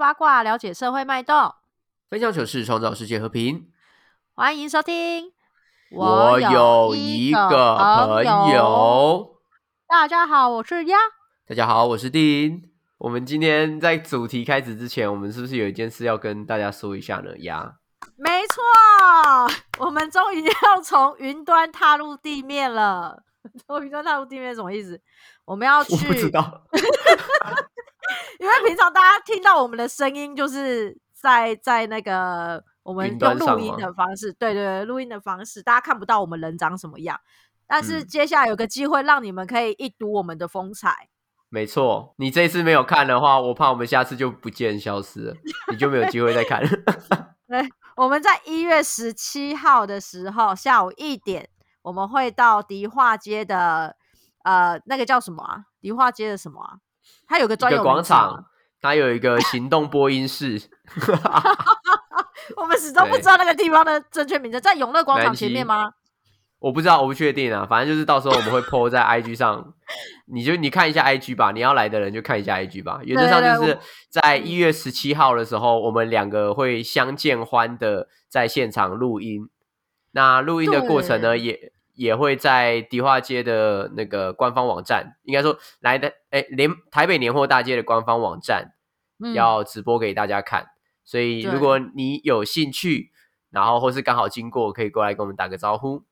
八卦了解社会脉动，分享糗事，创造世界和平。欢迎收听。我有一个朋友，大家好，我是鸭。大家好，我是丁。我们今天在主题开始之前，我们是不是有一件事要跟大家说一下呢？鸭，没错，我们终于要从云端踏入地面了。从云端踏入地面什么意思？我们要去，不知道。因为平常大家听到我们的声音，就是在在那个我们用录音的方式，对对对，录音的方式，大家看不到我们人长什么样。但是接下来有个机会，让你们可以一睹我们的风采。没错，你这次没有看的话，我怕我们下次就不见消失了，你就没有机会再看。对，我们在一月十七号的时候下午一点，我们会到迪化街的呃那个叫什么啊？迪化街的什么啊？它有个专有广场，它有一个行动播音室。我们始终不知道那个地方的正确名称，在永乐广场前面吗？我不知道，我不确定啊。反正就是到时候我们会 po 在 IG 上，你就你看一下 IG 吧。你要来的人就看一下 IG 吧。原则上就是在一月十七号的时候，我们两个会相见欢的在现场录音。那录音的过程呢，也。也会在迪化街的那个官方网站，应该说来的哎，连台北年货大街的官方网站要直播给大家看，所以如果你有兴趣，然后或是刚好经过，可以过来跟我们打个招呼。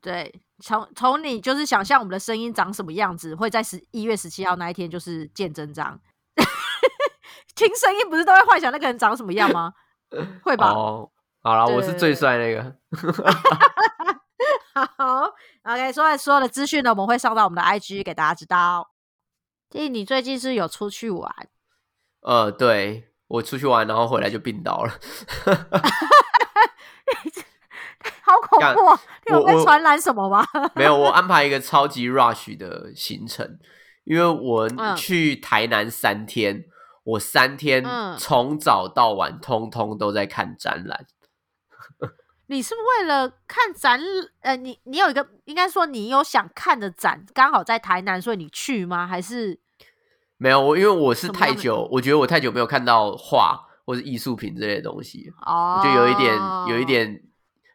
对，从从你就是想象我们的声音长什么样子，会在十一月十七号那一天就是见真章。听声音不是都会幻想那个人长什么样吗？会吧？哦，好了，我是最帅那个。好，OK，所以所有的资讯呢，我们会上到我们的 IG 给大家知道。弟，你最近是有出去玩？呃，对我出去玩，然后回来就病倒了，好恐怖！你有被传染什么吗？没有，我安排一个超级 rush 的行程，因为我 去台南三天，我三天从早到晚，通通都在看展览。你是不是为了看展？呃，你你有一个，应该说你有想看的展，刚好在台南，所以你去吗？还是没有？我因为我是太久，我觉得我太久没有看到画或者艺术品这类东西，哦，就有一点有一点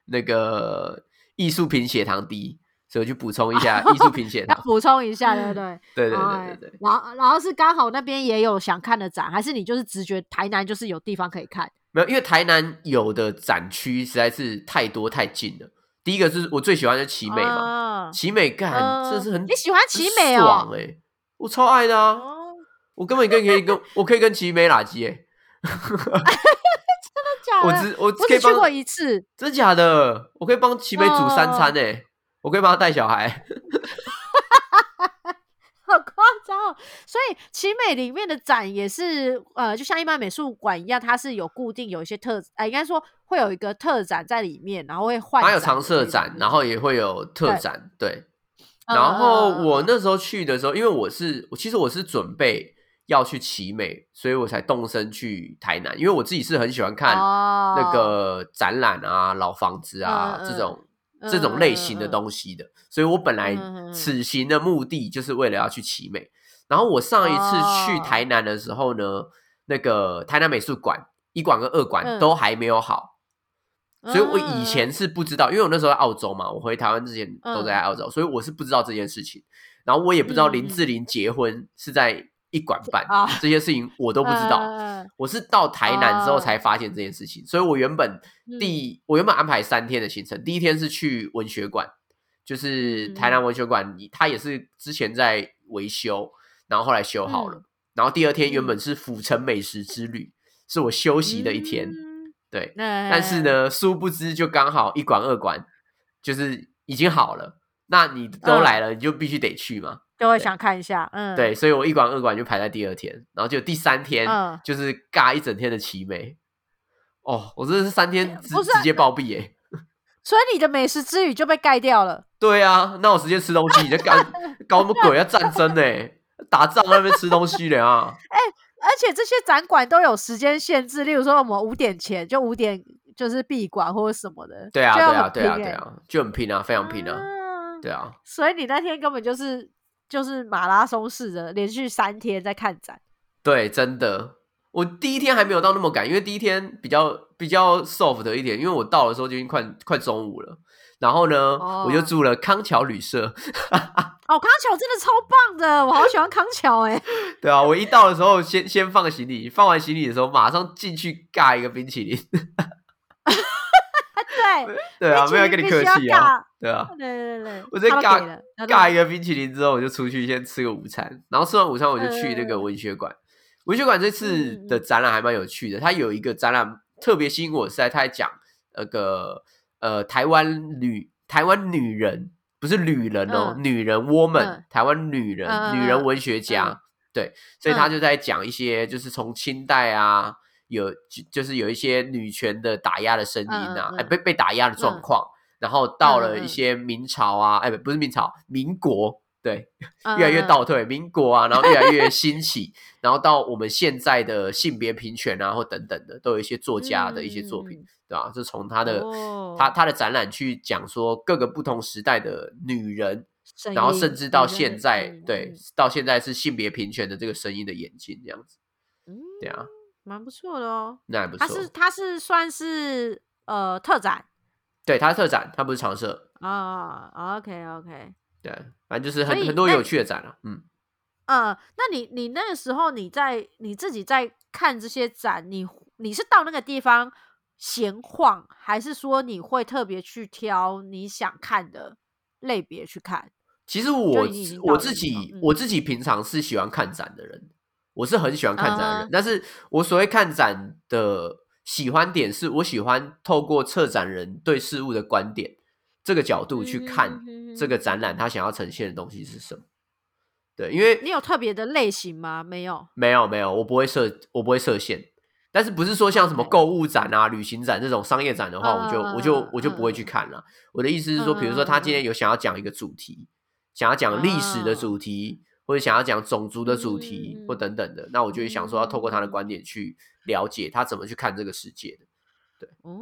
那个艺术品血糖低，所以我去补充一下艺术品血 糖，补充一下，对不对？对对对对对。然后然后是刚好那边也有想看的展，还是你就是直觉台南就是有地方可以看？没有，因为台南有的展区实在是太多太近了。第一个是我最喜欢的奇美嘛，奇美干，这是很你喜欢奇美哦，哎，我超爱的啊，我根本可以可以跟我可以跟奇美拉机哎，真的假的？我只我只去过一次，真假的？我可以帮奇美煮三餐哎，我可以帮他带小孩。所以奇美里面的展也是呃，就像一般美术馆一样，它是有固定有一些特，呃，应该说会有一个特展在里面，然后会换。它有常设展，然后也会有特展，对。然后我那时候去的时候，因为我是，其实我是准备要去奇美，所以我才动身去台南，因为我自己是很喜欢看那个展览啊、老房子啊这种。这种类型的东西的，所以我本来此行的目的就是为了要去奇美。然后我上一次去台南的时候呢，那个台南美术馆一馆跟二馆都还没有好，所以我以前是不知道，因为我那时候在澳洲嘛，我回台湾之前都在澳洲，所以我是不知道这件事情。然后我也不知道林志玲结婚是在。一馆办这些事情我都不知道，我是到台南之后才发现这件事情，所以我原本第我原本安排三天的行程，第一天是去文学馆，就是台南文学馆，它也是之前在维修，然后后来修好了，然后第二天原本是府城美食之旅，是我休息的一天，对，但是呢，殊不知就刚好一馆二馆就是已经好了，那你都来了，你就必须得去嘛。就会想看一下，嗯，对，所以我一馆二馆就排在第二天，然后就第三天就是尬一整天的奇美，哦，我真的是三天直直接暴毙哎，所以你的美食之旅就被盖掉了。对啊，那我直接吃东西，你在搞 搞什么鬼？要战争呢？打仗那边吃东西的啊？哎，而且这些展馆都有时间限制，例如说我们五点前就五点就是闭馆或者什么的。对啊，对啊，对啊，对啊，就很拼啊，非常拼啊，对啊。所以你那天根本就是。就是马拉松式的，连续三天在看展。对，真的，我第一天还没有到那么赶，因为第一天比较比较 soft 一点，因为我到的时候就已经快快中午了。然后呢，我就住了康桥旅社。哦，康桥真的超棒的，我好喜欢康桥哎。对啊，我一到的时候先先放行李，放完行李的时候马上进去尬一个冰淇淋。对对啊，没有跟你客气啊。对啊，对对对，我直接尬尬一个冰淇淋之后，我就出去先吃个午餐，然后吃完午餐我就去那个文学馆。文学馆这次的展览还蛮有趣的，它有一个展览特别吸引我，是在它在讲那个呃台湾女台湾女人不是女人哦，女人 woman 台湾女人女人文学家，对，所以他就在讲一些就是从清代啊有就是有一些女权的打压的声音啊，哎被被打压的状况，然后到了一些明朝啊，哎不不是明朝民国。对，越来越倒退，民国啊，然后越来越兴起，然后到我们现在的性别平权啊，或等等的，都有一些作家的一些作品，对吧？是从他的他他的展览去讲说各个不同时代的女人，然后甚至到现在，对，到现在是性别平权的这个声音的演进，这样子，嗯，对啊，蛮不错的哦，那还不错，他是他是算是呃特展，对，他是特展，他不是常设。啊，OK OK。对，反正就是很很多有趣的展了，嗯，呃，那你你那个时候你在你自己在看这些展，你你是到那个地方闲晃，还是说你会特别去挑你想看的类别去看？其实我我自己我自己平常是喜欢看展的人，我是很喜欢看展的人，但是我所谓看展的喜欢点，是我喜欢透过策展人对事物的观点。这个角度去看这个展览，他想要呈现的东西是什么？对，因为你有特别的类型吗？没有，没有，没有，我不会设，我不会设限。但是不是说像什么购物展啊、旅行展这种商业展的话，我就我就我就不会去看了。我的意思是说，比如说他今天有想要讲一个主题，想要讲历史的主题，或者想要讲种族的主题，或等等的，那我就会想说，要透过他的观点去了解他怎么去看这个世界的。对，哦，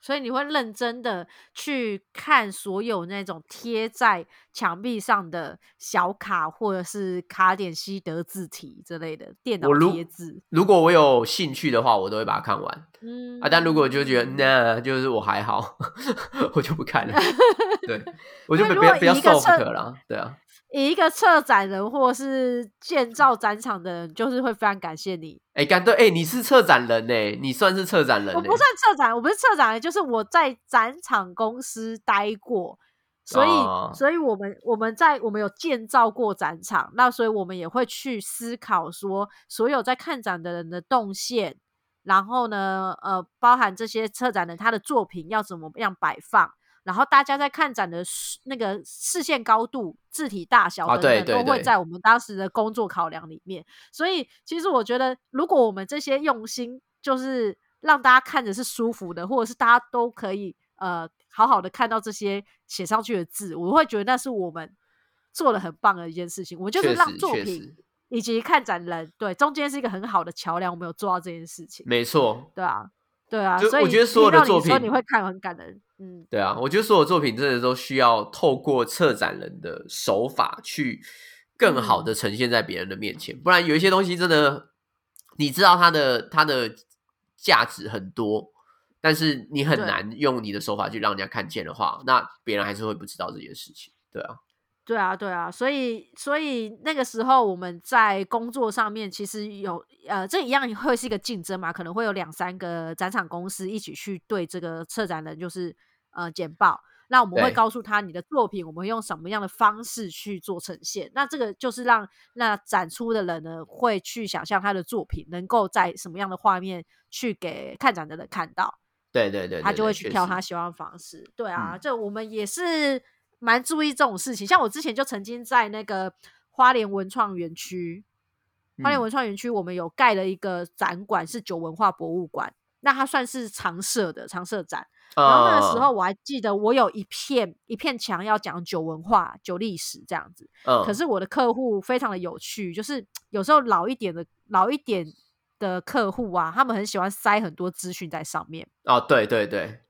所以你会认真的去看所有那种贴在墙壁上的小卡，或者是卡点西德字体之类的电脑贴字。如果我有兴趣的话，我都会把它看完。嗯啊，但如果就觉得那就是我还好，我就不看了。对，我就不要不要 soft 了。对啊。以一个策展人或是建造展场的人，就是会非常感谢你。哎，感对，哎，你是策展人呢？你算是策展人？我不算策展，我不是策展人，就是我在展场公司待过，所以，所以我们我们在我们有建造过展场，那所以我们也会去思考说，所有在看展的人的动线，然后呢，呃，包含这些策展人他的作品要怎么样摆放。然后大家在看展的视那个视线高度、字体大小等等，都会在我们当时的工作考量里面。所以，其实我觉得，如果我们这些用心，就是让大家看着是舒服的，或者是大家都可以呃好好的看到这些写上去的字，我会觉得那是我们做的很棒的一件事情。我们就是让作品以及看展人对中间是一个很好的桥梁，我们有做到这件事情。没错，对啊。对啊，所以我觉得所有的作品你会看很感人，嗯，对啊，我觉得所有作品真的都需要透过策展人的手法去更好的呈现在别人的面前，不然有一些东西真的你知道它的它的价值很多，但是你很难用你的手法去让人家看见的话，那别人还是会不知道这件事情，对啊。对啊，对啊，所以所以那个时候我们在工作上面其实有呃，这一样会是一个竞争嘛，可能会有两三个展场公司一起去对这个策展人就是呃简报，那我们会告诉他你的作品，我们会用什么样的方式去做呈现，那这个就是让那展出的人呢会去想象他的作品能够在什么样的画面去给看展的人看到，对对对，他就会去挑他。喜欢的方式，对啊，这我们也是。蛮注意这种事情，像我之前就曾经在那个花莲文创园区，花莲文创园区，我们有盖了一个展馆，是酒文化博物馆，那它算是常设的常设展。然后那个时候我还记得，我有一片一片墙要讲酒文化、酒历史这样子。可是我的客户非常的有趣，就是有时候老一点的老一点的客户啊，他们很喜欢塞很多资讯在上面。哦，对对对。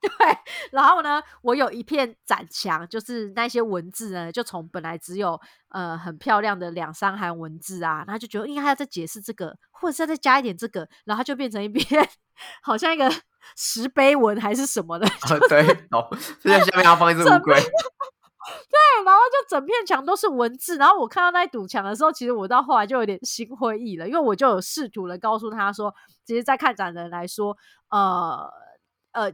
对，然后呢，我有一片展墙，就是那些文字呢，就从本来只有呃很漂亮的两三行文字啊，然后就觉得应该要再解释这个，或者是再加一点这个，然后就变成一篇 好像一个 石碑文还是什么的。对，哦，就在下面要放一只乌龟。对，然后就整片墙都是文字，然后我看到那一堵墙的时候，其实我到后来就有点心灰意了，因为我就有试图的告诉他说，其实，在看展的人来说，呃呃，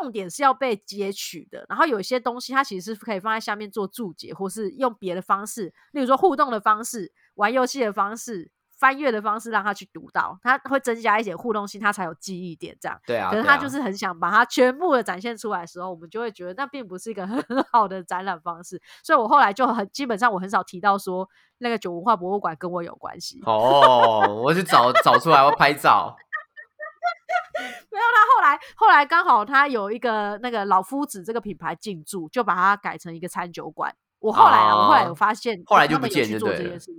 重点是要被截取的，然后有一些东西它其实是可以放在下面做注解，或是用别的方式，例如说互动的方式、玩游戏的方式。翻阅的方式让他去读到，他会增加一些互动性，他才有记忆点。这样，对啊。可是他就是很想把它全部的展现出来的时候，我们就会觉得那并不是一个 很好的展览方式。所以我后来就很基本上，我很少提到说那个酒文化博物馆跟我有关系。哦，我去找找出来，我拍照。没有，啦后来后来刚好他有一个那个老夫子这个品牌进驻，就把它改成一个餐酒馆。我后来啊，我后来有发现，后来就不见去做这件事。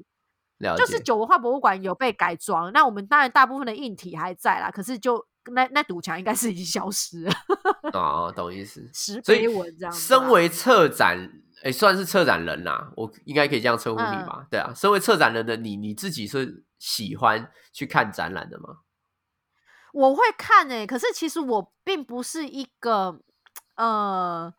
就是酒文化博物馆有被改装，那我们当然大部分的硬体还在啦，可是就那那堵墙应该是已经消失了。哦，懂意思。石碑文这样。身为策展，哎，算是策展人啦，我应该可以这样称呼你吧？对啊，身为策展人的你，你自己是喜欢去看展览的吗？我会看诶，可是其实我并不是一个呃。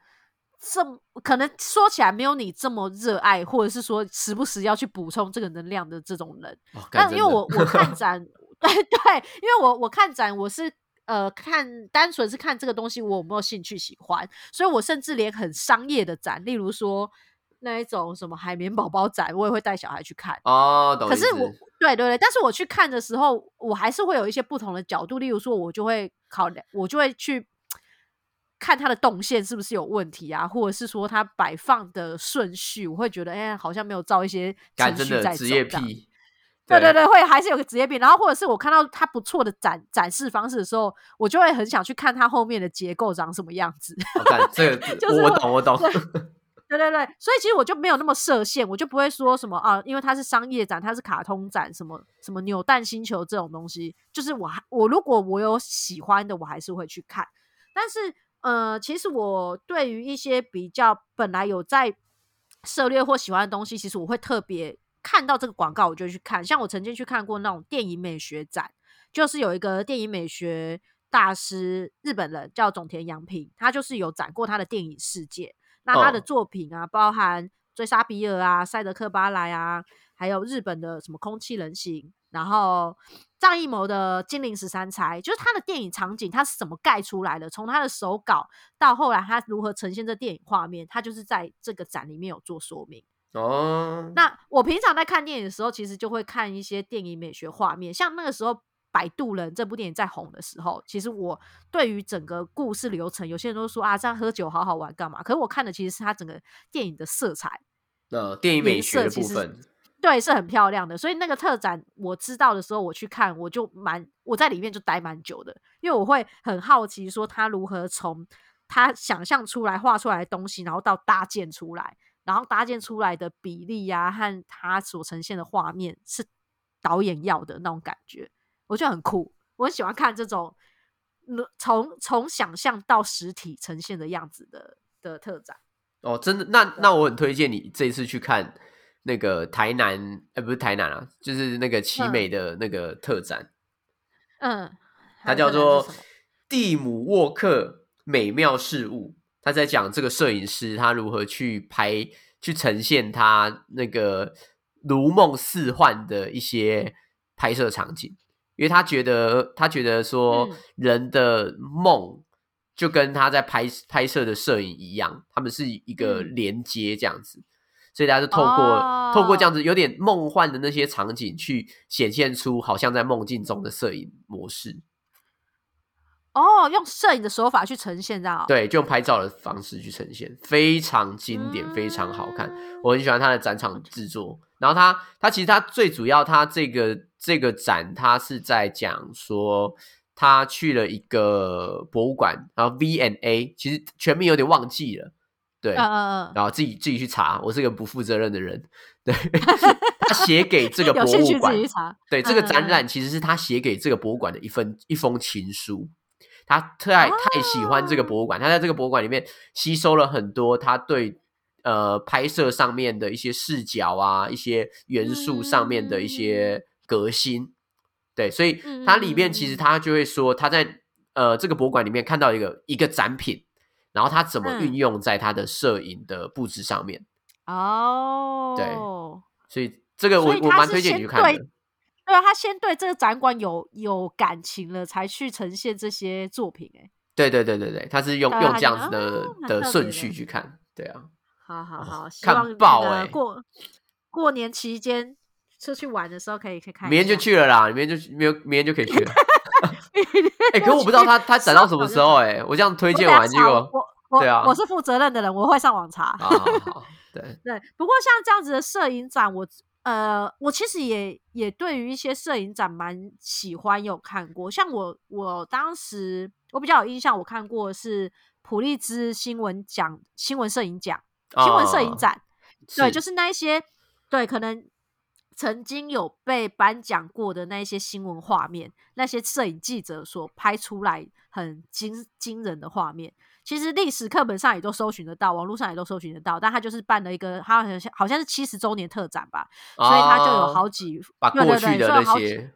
这可能说起来没有你这么热爱，或者是说时不时要去补充这个能量的这种人。但因为我我看展，对 对，因为我我看展，我是呃看单纯是看这个东西我有没有兴趣喜欢，所以我甚至连很商业的展，例如说那一种什么海绵宝宝展，我也会带小孩去看。哦，可是我对对对，但是我去看的时候，我还是会有一些不同的角度，例如说，我就会考量，我就会去。看它的动线是不是有问题啊，或者是说它摆放的顺序，我会觉得哎，好像没有照一些程序在走。职业癖，对对对，会还是有个职业病。然后或者是我看到它不错的展展示方式的时候，我就会很想去看它后面的结构长什么样子。这个 我懂，我懂。对对对，所以其实我就没有那么设限，我就不会说什么啊，因为它是商业展，它是卡通展，什么什么扭蛋星球这种东西，就是我还我如果我有喜欢的，我还是会去看，但是。呃，其实我对于一些比较本来有在涉猎或喜欢的东西，其实我会特别看到这个广告，我就去看。像我曾经去看过那种电影美学展，就是有一个电影美学大师，日本人叫总田洋平，他就是有展过他的电影世界。那他的作品啊，包含追杀比尔啊、赛德克巴莱啊，还有日本的什么空气人形。然后，张艺谋的《金陵十三钗》就是他的电影场景，他是怎么盖出来的？从他的手稿到后来他如何呈现这电影画面，他就是在这个展里面有做说明。哦，那我平常在看电影的时候，其实就会看一些电影美学画面。像那个时候《摆渡人》这部电影在红的时候，其实我对于整个故事流程，有些人都说啊，这样喝酒好好玩干嘛？可是我看的其实是它整个电影的色彩，呃，电影美学的部分。对，是很漂亮的。所以那个特展我知道的时候，我去看，我就蛮我在里面就待蛮久的，因为我会很好奇，说他如何从他想象出来画出来的东西，然后到搭建出来，然后搭建出来的比例呀，和他所呈现的画面是导演要的那种感觉，我觉得很酷。我很喜欢看这种从从想象到实体呈现的样子的的特展。哦，真的？那那我很推荐你这一次去看。那个台南，呃，不是台南啊，就是那个奇美的那个特展，嗯，它叫做蒂姆沃克美妙事物。他在讲这个摄影师他如何去拍、去呈现他那个如梦似幻的一些拍摄场景，因为他觉得他觉得说人的梦就跟他在拍拍摄的摄影一样，他们是一个连接这样子。所以大家就透过透过这样子有点梦幻的那些场景，去显现出好像在梦境中的摄影模式。哦，用摄影的手法去呈现，这样对，就用拍照的方式去呈现，非常经典，非常好看。我很喜欢他的展场制作。然后他他其实他最主要，他这个这个展，他是在讲说他去了一个博物馆，然后 V N A，其实全名有点忘记了。对，嗯嗯嗯，然后自己自己去查，我是个不负责任的人。对，他写给这个博物馆，对这个展览其实是他写给这个博物馆的一份一封情书。他太太喜欢这个博物馆，他在这个博物馆里面吸收了很多他对呃拍摄上面的一些视角啊，一些元素上面的一些革新。对，所以它里面其实他就会说他在呃这个博物馆里面看到一个一个展品，然后他怎么运用在他的摄影的布置上面。哦，对，所以这个我我蛮推荐你去看的。对啊，他先对这个展馆有有感情了，才去呈现这些作品。哎，对对对对对，他是用用这样子的的顺序去看。对啊，好好好，看爆哎！过过年期间出去玩的时候可以可以看。明天就去了啦，明天就没有明天就可以去了。哎，可我不知道他他展到什么时候哎，我这样推荐完结果，对啊，我是负责任的人，我会上网查。好好好，对 对。不过像这样子的摄影展，我。呃，我其实也也对于一些摄影展蛮喜欢，有看过。像我我当时我比较有印象，我看过是普利兹新闻奖新闻摄影奖新闻摄影展，对，就是那一些对可能曾经有被颁奖过的那一些新闻画面，那些摄影记者所拍出来很惊惊人的画面。其实历史课本上也都搜寻得到，网络上也都搜寻得到，但他就是办了一个，他好像好像是七十周年特展吧，所以他就有好几把过去的那些，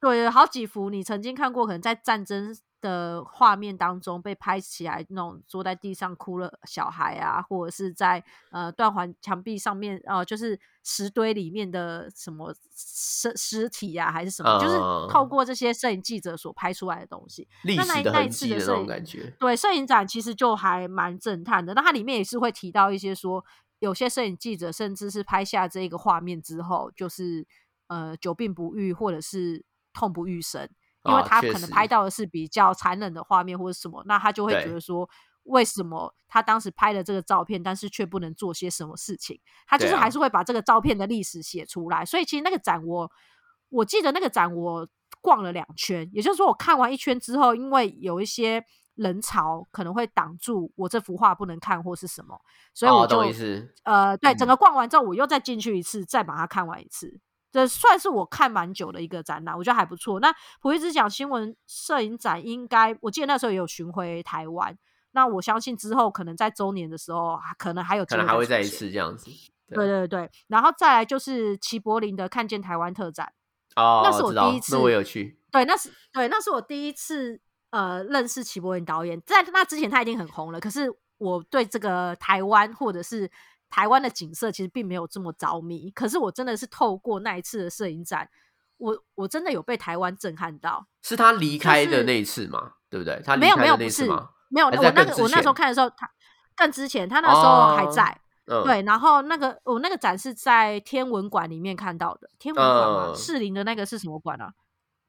对，好几幅你曾经看过，可能在战争。的画面当中被拍起来那种坐在地上哭了小孩啊，或者是在呃断环墙壁上面呃就是石堆里面的什么尸尸体呀，还是什么，就是透过这些摄影记者所拍出来的东西。历史的痕迹的那种感觉。对，摄影展其实就还蛮震撼的。那它里面也是会提到一些说，有些摄影记者甚至是拍下这个画面之后，就是呃久病不愈，或者是痛不欲生。因为他可能拍到的是比较残忍的画面或者什么，那他就会觉得说，为什么他当时拍了这个照片，但是却不能做些什么事情？他就是还是会把这个照片的历史写出来。所以其实那个展，我我记得那个展我逛了两圈，也就是说我看完一圈之后，因为有一些人潮可能会挡住我这幅画不能看或是什么，所以我就呃对整个逛完之后，我又再进去一次，再把它看完一次。这算是我看蛮久的一个展览，我觉得还不错。那普一直讲新闻摄影展，应该我记得那时候也有巡回台湾。那我相信之后可能在周年的时候，可能还有可能还会再一次这样子。对对对，然后再来就是齐柏林的看见台湾特展哦，那是我第一次，那我有去。对，那是对，那是我第一次呃认识齐柏林导演。在那之前他已经很红了，可是我对这个台湾或者是。台湾的景色其实并没有这么着迷，可是我真的是透过那一次的摄影展，我我真的有被台湾震撼到。是他离开的那一次吗？对不对？他没有没有不是没有。我那个我那时候看的时候，他更之前，他那时候还在。对，然后那个我那个展是在天文馆里面看到的。天文馆吗，士林的那个是什么馆啊？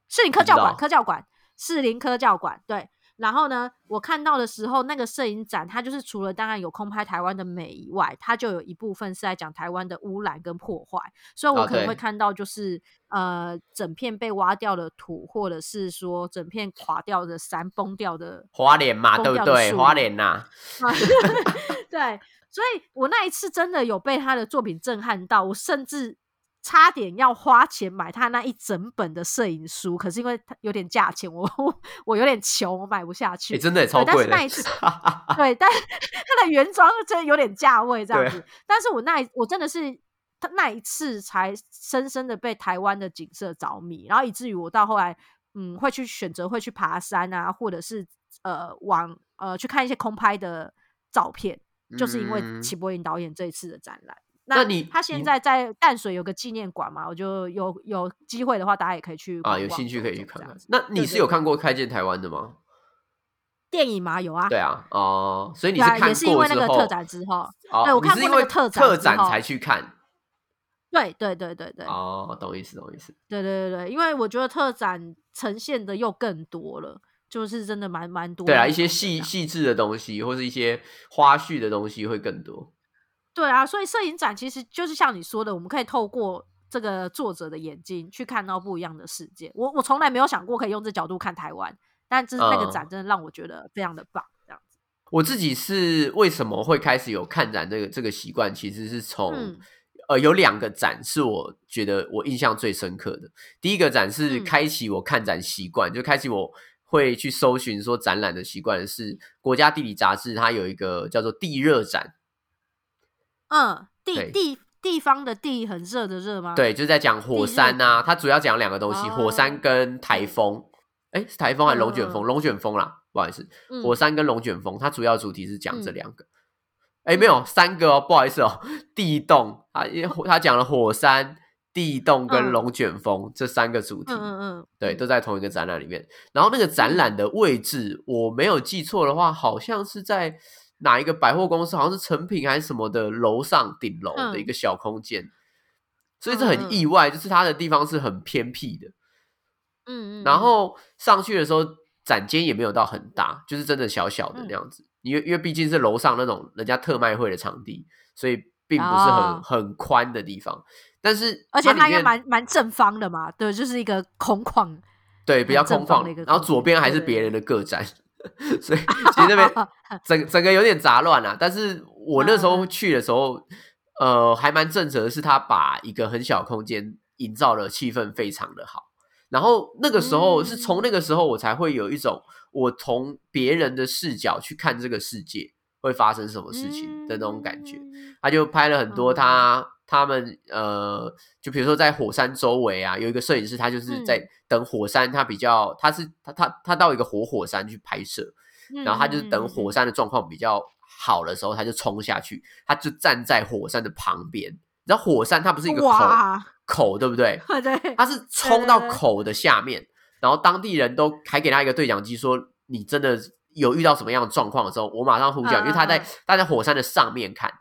士林科教馆，科教馆，士林科教馆，对。然后呢，我看到的时候，那个摄影展，它就是除了当然有空拍台湾的美以外，它就有一部分是在讲台湾的污染跟破坏。所以我可能会看到，就是呃，整片被挖掉的土，或者是说整片垮掉的山、崩掉的花莲嘛，对不对？花莲呐，对。所以我那一次真的有被他的作品震撼到，我甚至。差点要花钱买他那一整本的摄影书，可是因为他有点价钱，我 我有点穷，我买不下去。真的也超贵。但是那一次，对，但它的 原装真的有点价位这样子。但是我那一我真的是他那一次才深深的被台湾的景色着迷，然后以至于我到后来，嗯，会去选择会去爬山啊，或者是呃往呃去看一些空拍的照片，就是因为齐柏林导演这一次的展览。那你他现在在淡水有个纪念馆嘛？我就有有机会的话，大家也可以去啊，有兴趣可以去看看。那你是有看过《开建台湾》的吗？电影吗？有啊。对啊，哦，所以你是看也是因为那个特展之后，对我看过那个特展特展才去看。对对对对对。哦，懂意思，懂意思。对对对对，因为我觉得特展呈现的又更多了，就是真的蛮蛮多。对啊，一些细细致的东西，或是一些花絮的东西会更多。对啊，所以摄影展其实就是像你说的，我们可以透过这个作者的眼睛去看到不一样的世界。我我从来没有想过可以用这角度看台湾，但这那个展真的让我觉得非常的棒。这样子，我自己是为什么会开始有看展这个这个习惯，其实是从呃有两个展是我觉得我印象最深刻的。第一个展是开启我看展习惯，就开启我。会去搜寻说展览的习惯是国家地理杂志，它有一个叫做地热展。嗯，地地地方的地很热的热吗？对，就是在讲火山啊，它主要讲两个东西，火山跟台风。哎，是台风还是龙卷风？龙卷风啦，不好意思，火山跟龙卷风，它主要主题是讲这两个。哎，没有三个哦，不好意思哦，地动啊，因为他讲了火山、地动跟龙卷风这三个主题，嗯嗯，对，都在同一个展览里面。然后那个展览的位置，我没有记错的话，好像是在哪一个百货公司，好像是成品还是什么的楼上顶楼的一个小空间，所以这很意外，就是它的地方是很偏僻的，嗯嗯，然后上去的时候展间也没有到很大，就是真的小小的那样子。因为因为毕竟是楼上那种人家特卖会的场地，所以并不是很很宽的地方。但是而且它应该蛮蛮正方的嘛，对，就是一个空旷，对，比较空旷。然后左边还是别人的个展，所以其实那边 整整个有点杂乱啊。但是我那时候去的时候，呃，还蛮正直的是，他把一个很小空间营造的气氛非常的好。然后那个时候是从那个时候我才会有一种。我从别人的视角去看这个世界会发生什么事情的那种感觉，他就拍了很多他他们呃，就比如说在火山周围啊，有一个摄影师，他就是在等火山，他比较他是他他他到一个活火山去拍摄，然后他就是等火山的状况比较好的时候，他就冲下去，他就站在火山的旁边，然后火山它不是一个口口对不对？对，他是冲到口的下面。然后当地人都还给他一个对讲机，说你真的有遇到什么样的状况的时候，我马上呼叫，因为他在他在火山的上面看，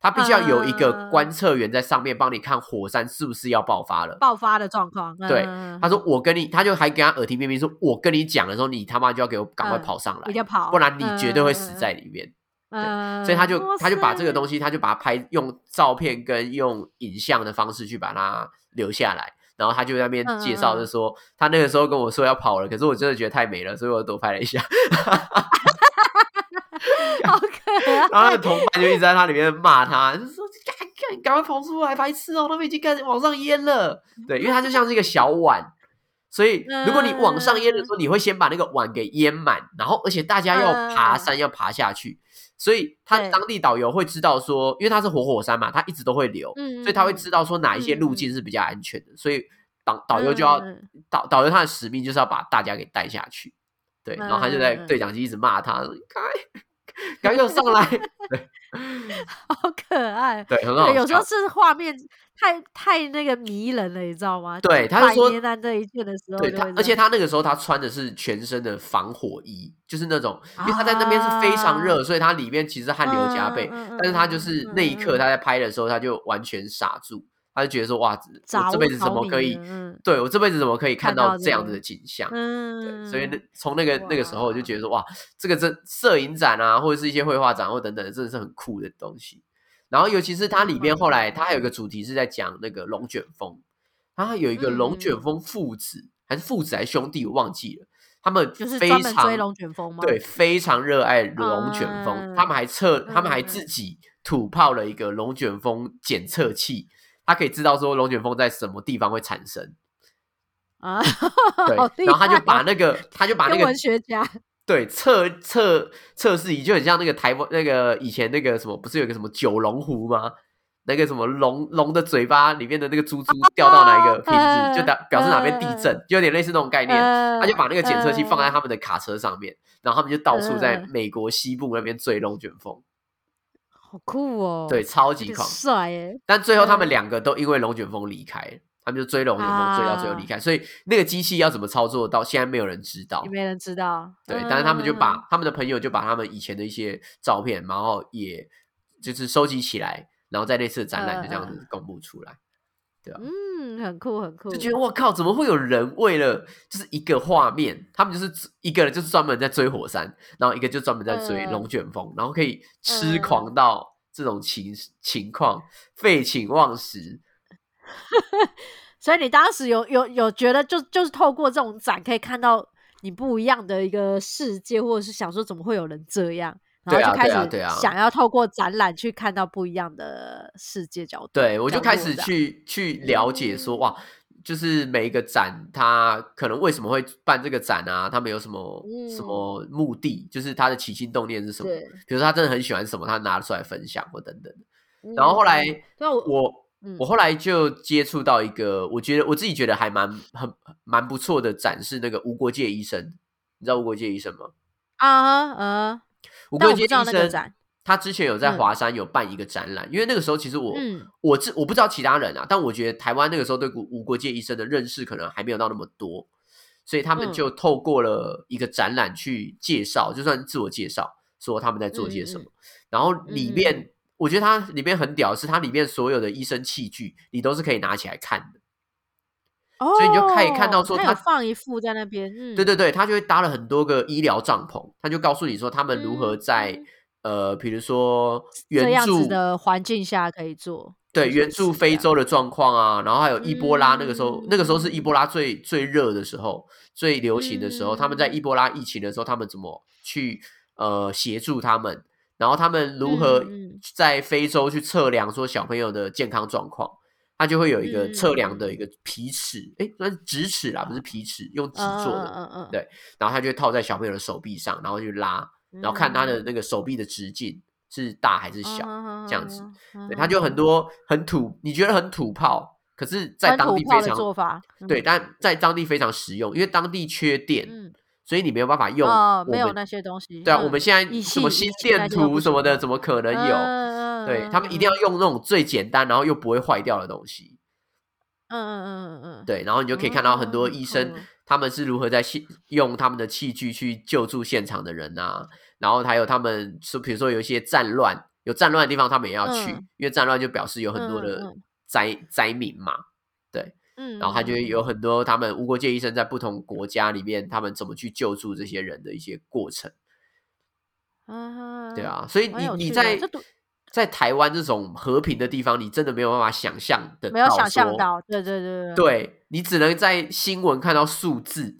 他必须要有一个观测员在上面帮你看火山是不是要爆发了，爆发的状况。对，他说我跟你，他就还给他耳提面命说，我跟你讲的时候，你他妈就要给我赶快跑上来，跑，不然你绝对会死在里面。对，所以他就他就把这个东西，他就把它拍用照片跟用影像的方式去把它留下来。然后他就在那边介绍，就说他那个时候跟我说要跑了，可是我真的觉得太美了，所以我多拍了一下。好可爱。然后他的同伴就一直在他里面骂他，就说赶赶赶快跑出来，白痴哦，他们已经开始往上淹了。对，因为它就像是一个小碗，所以如果你往上淹的时候，你会先把那个碗给淹满，然后而且大家要爬山要爬下去。所以他当地导游会知道说，因为他是活火山嘛，他一直都会流，所以他会知道说哪一些路径是比较安全的。所以导导游就要导导游他的使命就是要把大家给带下去，对，然后他就在对讲机一直骂他，赶赶紧上来，对，好可爱，对，很好。有时候是画面太太那个迷人了，你知道吗？对，他是说这一片的时候，对他，而且他那个时候他穿的是全身的防火衣。就是那种，因为他在那边是非常热，所以他里面其实汗流浃背。但是他就是那一刻他在拍的时候，他就完全傻住，他就觉得说：“哇，我这辈子怎么可以？对我这辈子怎么可以看到这样子的景象？”对，所以那从那个那个时候，我就觉得说：“哇，这个这摄影展啊，或者是一些绘画展或等等的，真的是很酷的东西。”然后尤其是它里面后来，它还有一个主题是在讲那个龙卷风，它有一个龙卷风父子还是父子还是兄弟，我忘记了。他们就是追龙卷风吗？对，非常热爱龙卷风。他们还测，他们还自己土炮了一个龙卷风检测器，它可以知道说龙卷风在什么地方会产生。啊，对，然后他就把那个，他就把那个文学家对测测测试仪，就很像那个台湾那个以前那个什么，不是有个什么九龙湖吗？那个什么龙龙的嘴巴里面的那个珠珠掉到哪一个瓶子，就表表示哪边地震，就有点类似那种概念。他就把那个检测器放在他们的卡车上面，然后他们就到处在美国西部那边追龙卷风，好酷哦！对，超级狂，帅耶！但最后他们两个都因为龙卷风离开，他们就追龙卷风追到最后离开。所以那个机器要怎么操作，到现在没有人知道，没人知道。对，但是他们就把他们的朋友就把他们以前的一些照片，然后也就是收集起来。然后在那次展览就这样子公布出来，对啊？嗯，很酷很酷，就觉得我靠，怎么会有人为了就是一个画面，他们就是一个人就是专门在追火山，然后一个就专门在追龙卷风，然后可以痴狂到这种情情况，废寝忘食。所以你当时有有有觉得，就就是透过这种展，可以看到你不一样的一个世界，或者是想说，怎么会有人这样？然后就开始想要透过展览去看到不一样的世界角度。对，我就开始去去了解说，哇，就是每一个展，他可能为什么会办这个展啊？他们有什么什么目的？就是他的起心动念是什么？比如说他真的很喜欢什么，他拿出来分享或等等。然后后来，我我后来就接触到一个，我觉得我自己觉得还蛮很蛮不错的展，示那个无国界医生。你知道无国界医生吗？啊呃，无国界医生。他之前有在华山有办一个展览，因为那个时候其实我我知我不知道其他人啊，但我觉得台湾那个时候对吴国界医生的认识可能还没有到那么多，所以他们就透过了一个展览去介绍，就算自我介绍，说他们在做些什么。然后里面我觉得它里面很屌，是它里面所有的医生器具，你都是可以拿起来看的。哦，所以你就可以看到说他放一副在那边，对对对，他就会搭了很多个医疗帐篷，他就告诉你说他们如何在。呃，比如说援助的环境下可以做，对援助非洲的状况啊，然后还有伊波拉那个时候，那个时候是伊波拉。最最热的时候，最流行的时候，他们在伊。波拉疫情的时候，他们怎么去呃协助他们，然后他们如何在非洲去测量说小朋友的健康状况，他就会有一个测量的一个皮尺，哎，那是直尺啦，不是皮尺，用纸做的，嗯嗯，对，然后他就套在小朋友的手臂上，然后去拉。然后看他的那个手臂的直径是大还是小，这样子，对，他就很多很土，你觉得很土炮，可是在当地非常做法，对，但在当地非常实用，因为当地缺电，所以你没有办法用，没有那些东西。对啊，我们现在什么心电图什么的，怎么可能有？对他们一定要用那种最简单，然后又不会坏掉的东西。嗯嗯嗯嗯嗯，对，然后你就可以看到很多医生。他们是如何在器用他们的器具去救助现场的人啊？然后还有他们说，比如说有一些战乱，有战乱的地方，他们也要去，因为战乱就表示有很多的灾灾民嘛，对，嗯，然后他就有很多他们无国界医生在不同国家里面，他们怎么去救助这些人的一些过程，对啊，所以你你在。在台湾这种和平的地方，你真的没有办法想象的，没有想象到，对对对对，对你只能在新闻看到数字，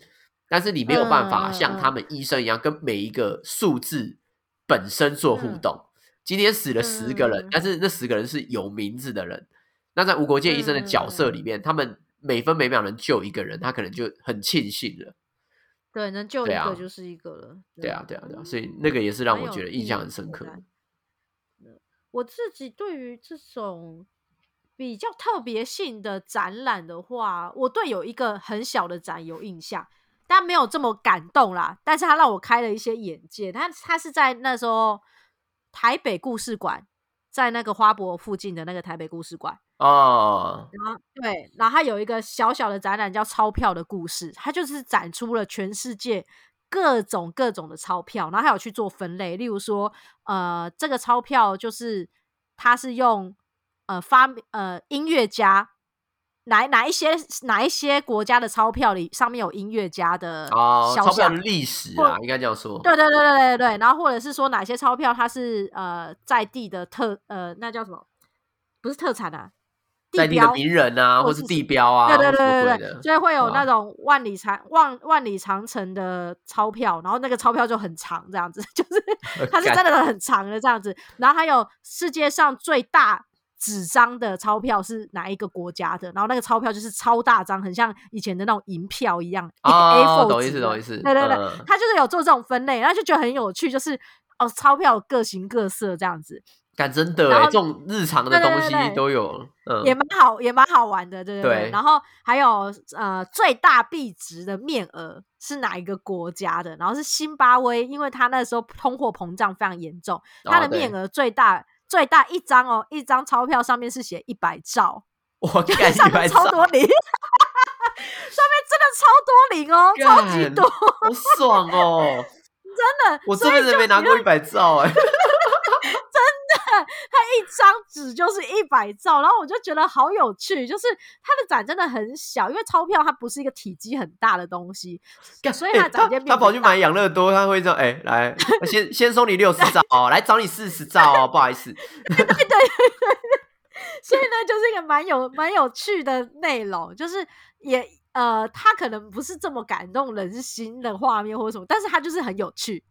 但是你没有办法像他们医生一样，跟每一个数字本身做互动。今天死了十个人，但是那十个人是有名字的人。那在无国界医生的角色里面，他们每分每秒能救一个人，他可能就很庆幸了。对，能救一个就是一个了。对啊，对啊，对啊，所以那个也是让我觉得印象很深刻。我自己对于这种比较特别性的展览的话，我对有一个很小的展有印象，但没有这么感动啦。但是他让我开了一些眼界。他他是在那时候台北故事馆，在那个花博附近的那个台北故事馆哦。然后对，然后它有一个小小的展览叫《钞票的故事》，它就是展出了全世界。各种各种的钞票，然后还有去做分类，例如说，呃，这个钞票就是它是用呃发呃音乐家哪哪一些哪一些国家的钞票里上面有音乐家的哦，钞票的历史啊，应该这样说。对对对对对对，然后或者是说哪些钞票它是呃在地的特呃那叫什么？不是特产啊。在地的名人啊，或是地标啊，对对对对对，所以会有那种万里长万万里长城的钞票，然后那个钞票就很长，这样子，就是它是真的很长的这样子。然后还有世界上最大纸张的钞票是哪一个国家的？然后那个钞票就是超大张，很像以前的那种银票一样。哦，懂意思，懂意思。对对对，他就是有做这种分类，然后就觉得很有趣，就是哦，钞票各形各色这样子。感真的哎，这种日常的东西都有，嗯，也蛮好，也蛮好玩的，对对对。然后还有呃，最大币值的面额是哪一个国家的？然后是新巴威，因为他那时候通货膨胀非常严重，它的面额最大最大一张哦，一张钞票上面是写一百兆，哇，上面超多零，上面真的超多零哦，超级多，好爽哦，真的，我这辈子没拿过一百兆哎。它一张纸就是一百兆，然后我就觉得好有趣，就是他的展真的很小，因为钞票它不是一个体积很大的东西，所以它展间他跑去买养乐多，他会这样，哎，来，先先收你六十兆哦，来找你四十兆哦，不好意思，对对对对，所以呢，就是一个蛮有蛮有趣的内容，就是也呃，他可能不是这么感动人心的画面或者什么，但是他就是很有趣。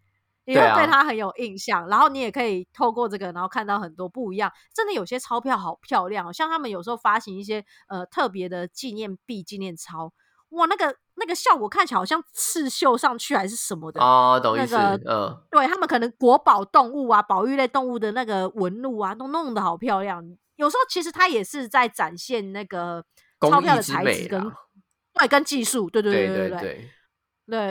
你会对它很有印象。然后你也可以透过这个，然后看到很多不一样。真的有些钞票好漂亮，像他们有时候发行一些呃特别的纪念币、纪念钞，哇，那个那个效果看起来好像刺绣上去还是什么的哦，懂意思？嗯，对他们可能国宝动物啊、保育类动物的那个纹路啊，都弄得好漂亮。有时候其实它也是在展现那个钞票的材质跟。对，跟技术，对对对对对对，对，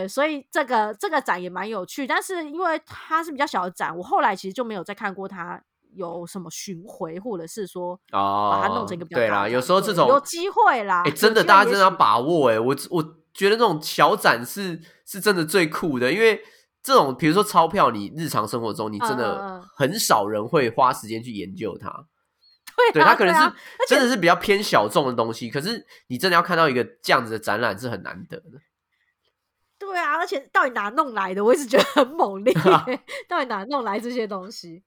所以这个这个展也蛮有趣，但是因为它是比较小的展，我后来其实就没有再看过它有什么巡回，或者是说哦，把它弄成一个比较对啦。有时候这种有机会啦，哎，真的，大家真的要把握哎，我我觉得这种小展是是真的最酷的，因为这种比如说钞票，你日常生活中你真的很少人会花时间去研究它。对，它可能是真的是比较偏小众的东西，可是你真的要看到一个这样子的展览是很难得的。对啊，而且到底哪弄来的？我一直觉得很猛烈，到底哪弄来这些东西？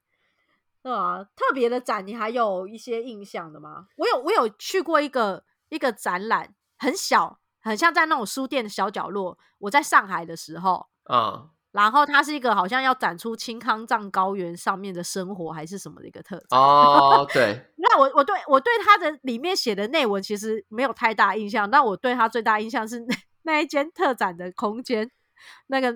对啊，特别的展，你还有一些印象的吗？我有，我有去过一个一个展览，很小，很像在那种书店的小角落。我在上海的时候，啊。然后它是一个好像要展出青康藏高原上面的生活还是什么的一个特展哦，对。那我我对我对它的里面写的内文其实没有太大印象，但我对它最大印象是那那一间特展的空间，那个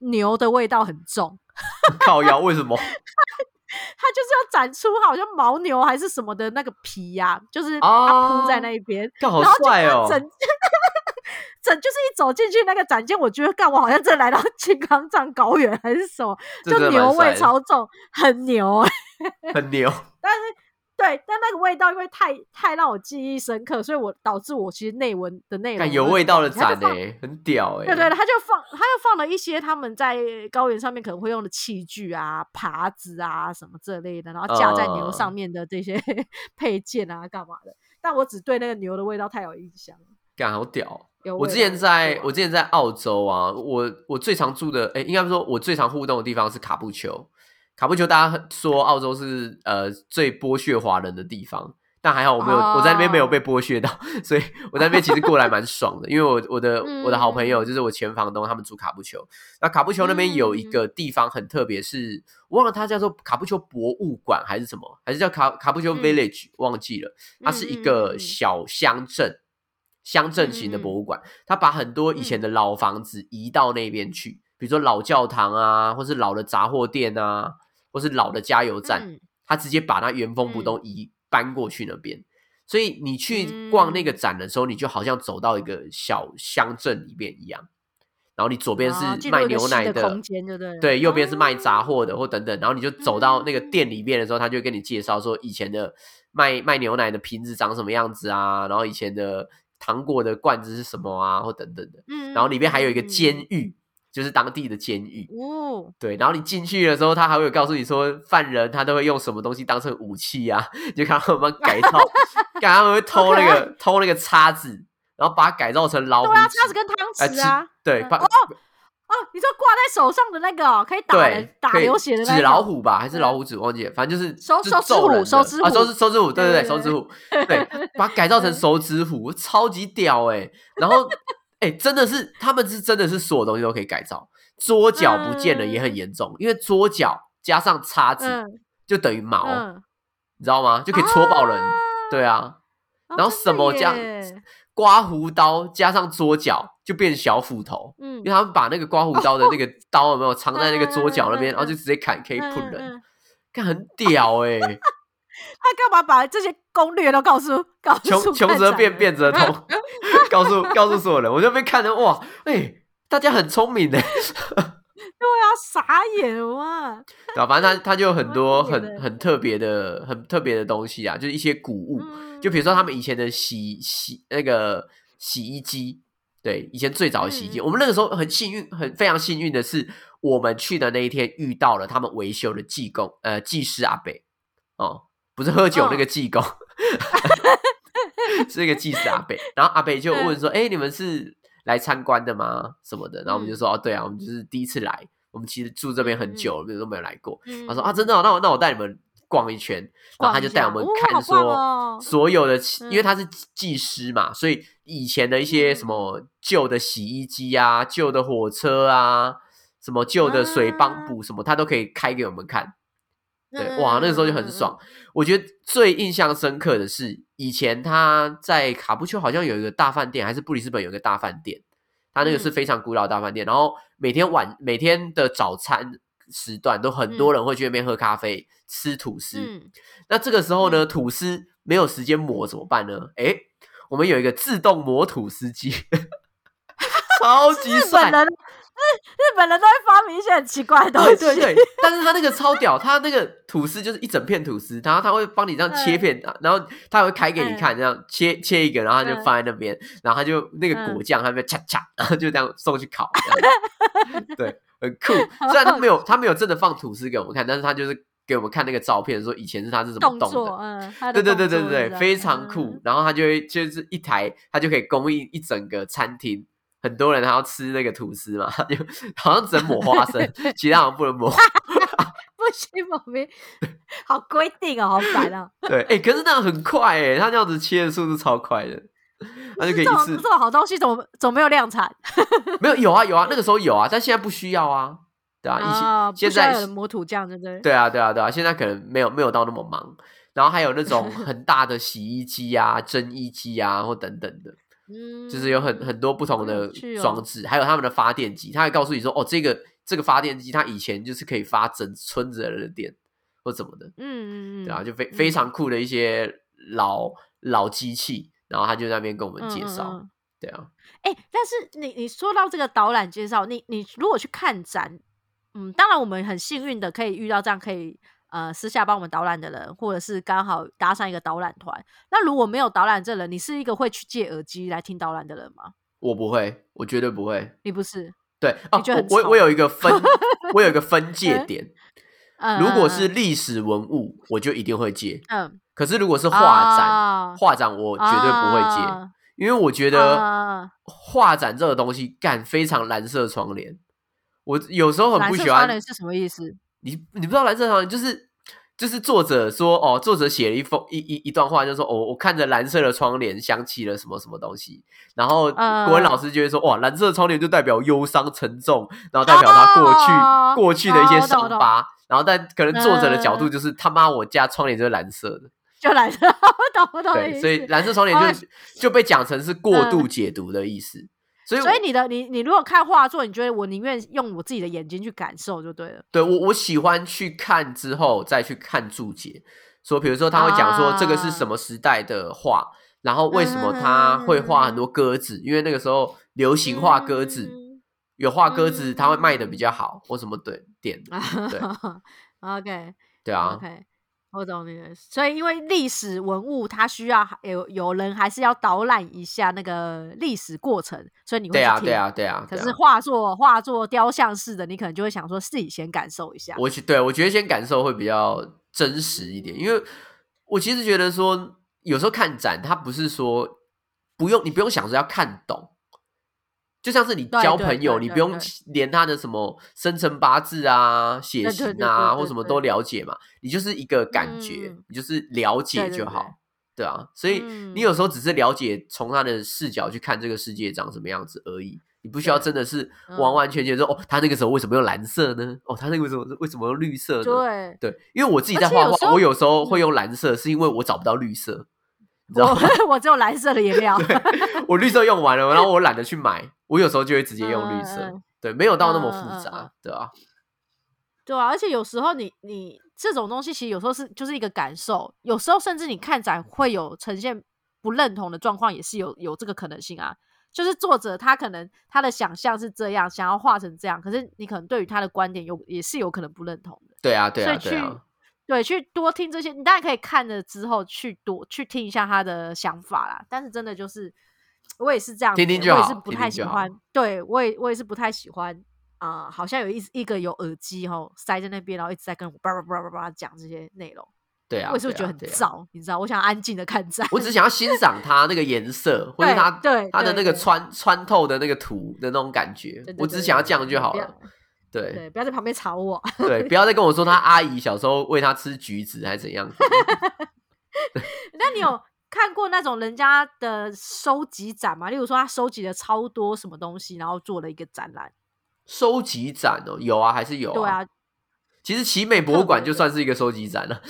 牛的味道很重。靠腰为什么？它就是要展出好像牦牛还是什么的那个皮呀，就是它铺在那一边，然后就整。整就是一走进去那个展间，我觉得干我好像真来到青康藏高原还是什么，就牛味超重，很牛，很牛。但是对，但那个味道因为太太让我记忆深刻，所以我导致我其实内文的内容有味道的展诶，很屌诶。对对，他就放，他就放了一些他们在高原上面可能会用的器具啊、耙子啊什么这类的，然后架在牛上面的这些 配件啊，干嘛的？但我只对那个牛的味道太有印象了。干好屌！我之前在我之前在澳洲啊，我我最常住的，哎，应该说我最常互动的地方是卡布丘。卡布丘大家说澳洲是呃最剥削华人的地方，但还好我没有我在那边没有被剥削到，所以我在那边其实过来蛮爽的。因为我我的我的好朋友就是我前房东，他们住卡布丘。那卡布丘那边有一个地方很特别，是忘了它叫做卡布丘博物馆还是什么，还是叫卡卡布丘 Village 忘记了，它是一个小乡镇。乡镇型的博物馆，他把很多以前的老房子移到那边去，比如说老教堂啊，或是老的杂货店啊，或是老的加油站，他直接把它原封不动移搬过去那边。所以你去逛那个展的时候，你就好像走到一个小乡镇里面一样。然后你左边是卖牛奶的对对？右边是卖杂货的或等等。然后你就走到那个店里面的时候，他就跟你介绍说以前的卖卖牛奶的瓶子长什么样子啊，然后以前的。糖果的罐子是什么啊？或等等的，嗯，然后里面还有一个监狱，就是当地的监狱哦。对，然后你进去的时候，他还会告诉你说，犯人他都会用什么东西当成武器啊？就看他们改造，看他们会偷那个偷那个叉子，然后把它改造成老虎。对啊，叉子跟汤匙啊，对，把。哦，哦你说挂在手上的那个可以打人、打流血的纸老虎吧，还是老虎纸？忘记了，反正就是手手指虎，手指虎啊，手指手指虎，对对对，手指虎，对，把它改造成手指虎，超级屌哎！然后哎，真的是他们是真的是所有东西都可以改造，桌角不见了也很严重，因为桌角加上叉子就等于毛，你知道吗？就可以戳爆人，对啊。然后什么加刮胡刀加上桌角。就变小斧头，嗯，因为他们把那个刮胡刀的那个 刀有没有藏在那个桌角那边，然后就直接砍可以扑人，看很屌哎！他干嘛把这些攻略都告诉告诉穷穷则变变则通，告诉告诉所有人，我就被看的哇，哎，大家很聪明的，对啊，傻眼哇！对反正他他就有很多很很特别的很特别的东西啊，就是一些古物，就比如说他们以前的洗洗那个洗衣机。对，以前最早的洗衣机，我们那个时候很幸运，很非常幸运的是，我们去的那一天遇到了他们维修的技工，呃，技师阿北，哦，不是喝酒那个技工，是一个技师阿北。然后阿北就问说：“哎，你们是来参观的吗？什么的？”然后我们就说：“哦，对啊，我们就是第一次来，我们其实住这边很久，没有都没有来过。”他说：“啊，真的？那我那我带你们。”逛一圈，然后他就带我们看说所有的，因为他是技师嘛，所以以前的一些什么旧的洗衣机啊、旧的火车啊，什么旧的水帮补什么，他都可以开给我们看。对，哇，那个时候就很爽。我觉得最印象深刻的是，以前他在卡布丘好像有一个大饭店，还是布里斯本有一个大饭店，他那个是非常古老的大饭店。然后每天晚每天的早餐时段，都很多人会去那边喝咖啡、吃吐司。那这个时候呢，吐司没有时间磨怎么办呢？哎，我们有一个自动磨吐司机，超级帅。日日本人都会发明一些很奇怪的东西，对，但是他那个超屌，他那个吐司就是一整片吐司，然后他会帮你这样切片，然后他会开给你看，这样切切一个，然后他就放在那边，然后他就那个果酱，他就恰恰，然后就这样送去烤，对，很酷。虽然他没有他没有真的放吐司给我们看，但是他就是给我们看那个照片，说以前是他是怎么动的，嗯，对对对对对对，非常酷。然后他就会就是一台，他就可以供应一整个餐厅。很多人还要吃那个吐司嘛，就好像只能抹花生，其他好像不能抹。不行，好规定哦，好烦啊。对，哎，可是那样很快哎，他这样子切的速度超快的，那就可以一次。这种好东西怎么怎么没有量产？没有，有啊有啊，那个时候有啊，但现在不需要啊，对啊，以前现在磨土匠对不对？对啊对啊对啊，现在可能没有没有到那么忙，然后还有那种很大的洗衣机啊、蒸衣机啊，或等等的。嗯，就是有很很多不同的装置，还有他们的发电机，他会告诉你说，哦，这个这个发电机，它以前就是可以发整村子的人的电，或怎么的，嗯嗯嗯，对啊，就非非常酷的一些老老机器，然后他就在那边跟我们介绍，对啊，哎，但是你你说到这个导览介绍，你你如果去看展，嗯，当然我们很幸运的可以遇到这样可以。呃，私下帮我们导览的人，或者是刚好搭上一个导览团。那如果没有导览这人，你是一个会去借耳机来听导览的人吗？我不会，我绝对不会。你不是？对哦，我我有一个分，我有一个分界点。嗯如果是历史文物，我就一定会借。嗯。可是如果是画展，画展我绝对不会借，因为我觉得画展这个东西干非常蓝色窗帘。我有时候很不喜欢。是什么意思？你你不知道蓝色窗帘就是就是作者说哦，作者写了一封一一一段话，就说哦，我看着蓝色的窗帘想起了什么什么东西，然后国文老师就会说哇，蓝色的窗帘就代表忧伤沉重，然后代表他过去过去的一些伤疤，然后但可能作者的角度就是他妈我家窗帘就是蓝色的，就蓝色，我 懂我懂，对，所以蓝色窗帘就就被讲成是过度解读的意思。所以，所以你的你你如果看画作，你觉得我宁愿用我自己的眼睛去感受就对了。对我我喜欢去看之后再去看注解，说比如说他会讲说这个是什么时代的画，然后为什么他会画很多鸽子，因为那个时候流行画鸽子，有画鸽子他会卖的比较好，或什么对点 对。OK，对啊。OK。我懂你的，所以因为历史文物它需要有有人还是要导览一下那个历史过程，所以你会对啊对啊对啊。可是画作画作雕像式的，你可能就会想说自己先感受一下。我对我觉得先感受会比较真实一点，因为我其实觉得说有时候看展，它不是说不用你不用想着要看懂。就像是你交朋友，你不用连他的什么生辰八字啊、血型啊或什么都了解嘛，你就是一个感觉，你就是了解就好，对啊。所以你有时候只是了解，从他的视角去看这个世界长什么样子而已，你不需要真的是完完全全说哦，他那个时候为什么用蓝色呢？哦，他那个为什么为什么用绿色？对对，因为我自己在画画，我有时候会用蓝色，是因为我找不到绿色。我 我只有蓝色的颜料，我绿色用完了，然后我懒得去买，我有时候就会直接用绿色，对，没有到那么复杂，对吧？对啊，而且有时候你你这种东西其实有时候是就是一个感受，有时候甚至你看展会有呈现不认同的状况，也是有有这个可能性啊。就是作者他可能他的想象是这样，想要画成这样，可是你可能对于他的观点有也是有可能不认同的。对啊，对啊，对啊。对，去多听这些，你当然可以看了之后去多去听一下他的想法啦。但是真的就是，我也是这样，听听就好。我也是不太喜欢，对我也我也是不太喜欢啊。好像有一一个有耳机哈塞在那边，然后一直在跟我叭叭叭叭叭讲这些内容。对啊，我也是觉得很燥，你知道？我想安静的看展，我只想要欣赏它那个颜色，或者它对它的那个穿穿透的那个图的那种感觉。我只想要这样就好了。对对，不要在旁边吵我。对，不要再跟我说他阿姨小时候喂他吃橘子还是怎样。那你有看过那种人家的收集展吗？例如说他收集了超多什么东西，然后做了一个展览。收集展哦，有啊，还是有。对啊，其实奇美博物馆就算是一个收集展了。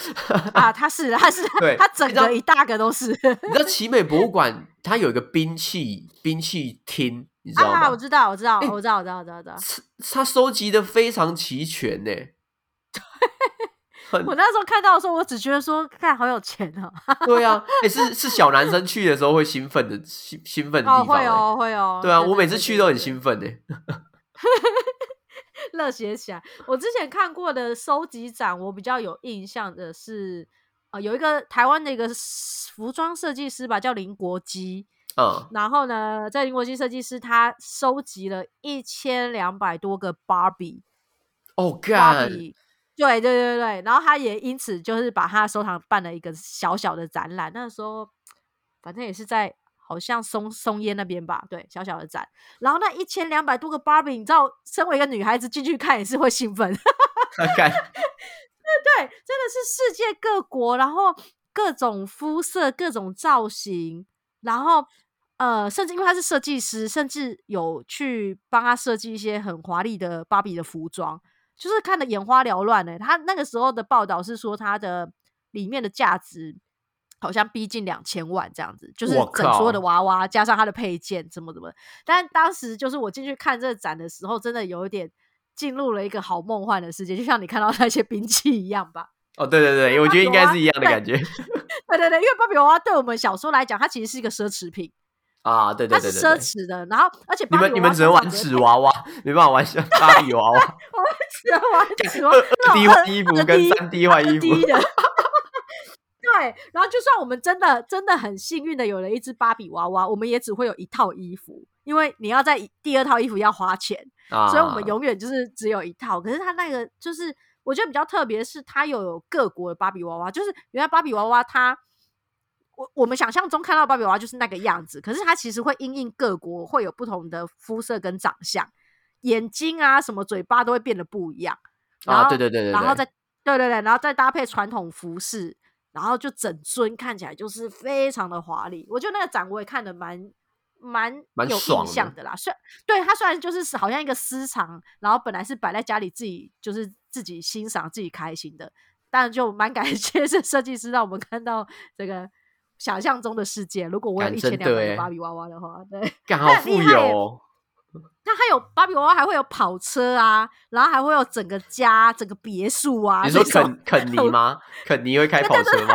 啊，它是，它是，对，它整个一大个都是。你知道奇美博物馆它有一个兵器兵器厅，你知道吗？我知道，我知道，我知道，我知道，我知道，知道。它收集的非常齐全呢。我那时候看到的时候，我只觉得说，看好有钱哦。对啊，也 是是小男生去的时候会兴奋的兴兴奋的地方。会哦，会哦。对啊，我每次去都很兴奋呢。热血起来！我之前看过的收集展，我比较有印象的是，呃，有一个台湾的一个服装设计师吧，叫林国基。嗯。然后呢，在英国籍设计师，他收集了一千两百多个芭比。哦，God！对对对对，然后他也因此就是把他收藏办了一个小小的展览。那时候反正也是在好像松松烟那边吧，对，小小的展。然后那一千两百多个芭比，你知道，身为一个女孩子进去看也是会兴奋。对对，真的是世界各国，然后各种肤色、各种造型，然后呃，甚至因为他是设计师，甚至有去帮他设计一些很华丽的芭比的服装。就是看的眼花缭乱呢。他那个时候的报道是说，他的里面的价值好像逼近两千万这样子，就是整所有的娃娃加上他的配件，怎么怎么。但当时就是我进去看这个展的时候，真的有一点进入了一个好梦幻的世界，就像你看到那些兵器一样吧。哦，对对对，我觉得应该是一样的感觉。对对对，因为芭比娃娃对我们小时候来讲，它其实是一个奢侈品。啊，对对对，它是奢侈的。然后，而且你们你们只能玩纸娃娃，没办法玩芭比娃娃。我们只能玩 纸娃娃，二 D 换衣服跟三 D 换衣服。对，然后就算我们真的真的很幸运的有了一只芭比娃娃，我们也只会有一套衣服，因为你要在第二套衣服要花钱，所以我们永远就是只有一套。可是它那个就是我觉得比较特别，是它又有各国的芭比娃娃，就是原来芭比娃娃它。我我们想象中看到芭比娃娃就是那个样子，可是它其实会因应各国会有不同的肤色跟长相，眼睛啊什么嘴巴都会变得不一样。啊，对对对对，然后再对对对，然后再搭配传统服饰，然后就整尊看起来就是非常的华丽。我觉得那个展我也看的蛮蛮有印象的啦。虽对它虽然就是好像一个私藏，然后本来是摆在家里自己就是自己欣赏自己开心的，但就蛮感 谢这设计师让我们看到这个。想象中的世界，如果我有一千两百个芭比娃娃的话，对，刚好富有。那还有芭比娃娃，还会有跑车啊，然后还会有整个家、整个别墅啊。你说肯肯尼吗？肯尼会开跑车吗？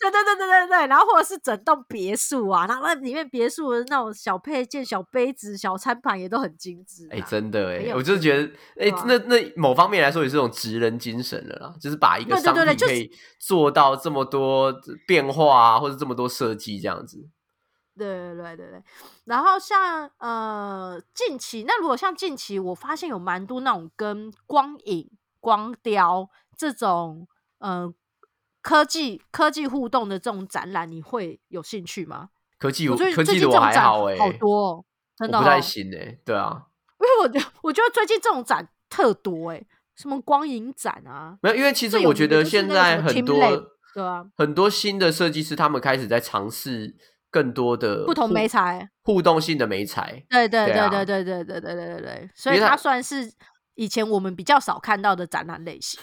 对对对对对对，然后或者是整栋别墅啊，然后那里面别墅的那种小配件、小杯子、小餐盘也都很精致。哎，真的哎，我就觉得，哎，那那某方面来说也是种职人精神了啦，就是把一个商品可以做到这么多变化啊，或者这么多设计这样子。对对对对对，然后像呃近期，那如果像近期，我发现有蛮多那种跟光影、光雕这种嗯。科技科技互动的这种展览，你会有兴趣吗？科技我科技的我还好哎，好多，哦真的不太行哎。对啊，因为我觉得我觉得最近这种展特多哎，什么光影展啊，没有，因为其实我觉得现在很多对啊，很多新的设计师他们开始在尝试更多的不同媒材。互动性的媒材，对对对对对对对对对对对，所以它算是以前我们比较少看到的展览类型。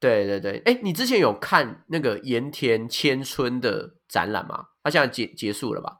对对对，哎，你之前有看那个盐田千春的展览吗？他现在结结束了吧？